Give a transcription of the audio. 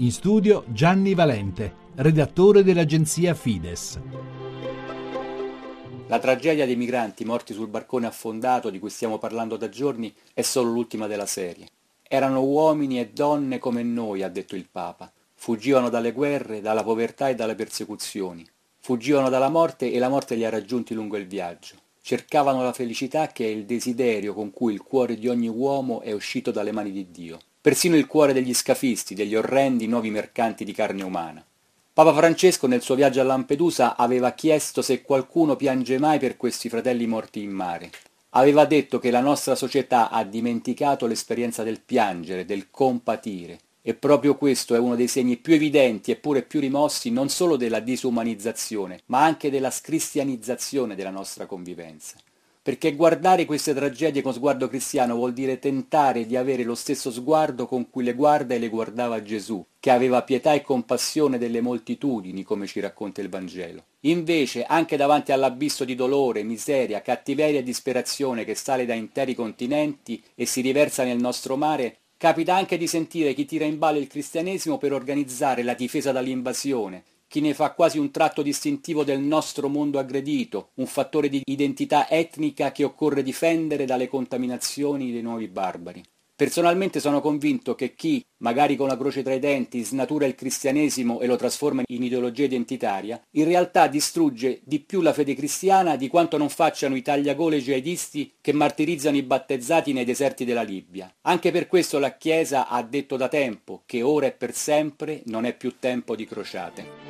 In studio Gianni Valente, redattore dell'agenzia Fides. La tragedia dei migranti morti sul barcone affondato di cui stiamo parlando da giorni è solo l'ultima della serie. Erano uomini e donne come noi, ha detto il Papa. Fuggivano dalle guerre, dalla povertà e dalle persecuzioni. Fuggivano dalla morte e la morte li ha raggiunti lungo il viaggio. Cercavano la felicità che è il desiderio con cui il cuore di ogni uomo è uscito dalle mani di Dio persino il cuore degli scafisti, degli orrendi nuovi mercanti di carne umana. Papa Francesco nel suo viaggio a Lampedusa aveva chiesto se qualcuno piange mai per questi fratelli morti in mare. Aveva detto che la nostra società ha dimenticato l'esperienza del piangere, del compatire, e proprio questo è uno dei segni più evidenti eppure più rimossi non solo della disumanizzazione, ma anche della scristianizzazione della nostra convivenza perché guardare queste tragedie con sguardo cristiano vuol dire tentare di avere lo stesso sguardo con cui le guarda e le guardava Gesù, che aveva pietà e compassione delle moltitudini, come ci racconta il Vangelo. Invece, anche davanti all'abisso di dolore, miseria, cattiveria e disperazione che sale da interi continenti e si riversa nel nostro mare, capita anche di sentire chi tira in ballo il cristianesimo per organizzare la difesa dall'invasione, chi ne fa quasi un tratto distintivo del nostro mondo aggredito, un fattore di identità etnica che occorre difendere dalle contaminazioni dei nuovi barbari. Personalmente sono convinto che chi, magari con la croce tra i denti, snatura il cristianesimo e lo trasforma in ideologia identitaria, in realtà distrugge di più la fede cristiana di quanto non facciano i tagliagole jihadisti che martirizzano i battezzati nei deserti della Libia. Anche per questo la Chiesa ha detto da tempo che ora e per sempre non è più tempo di crociate.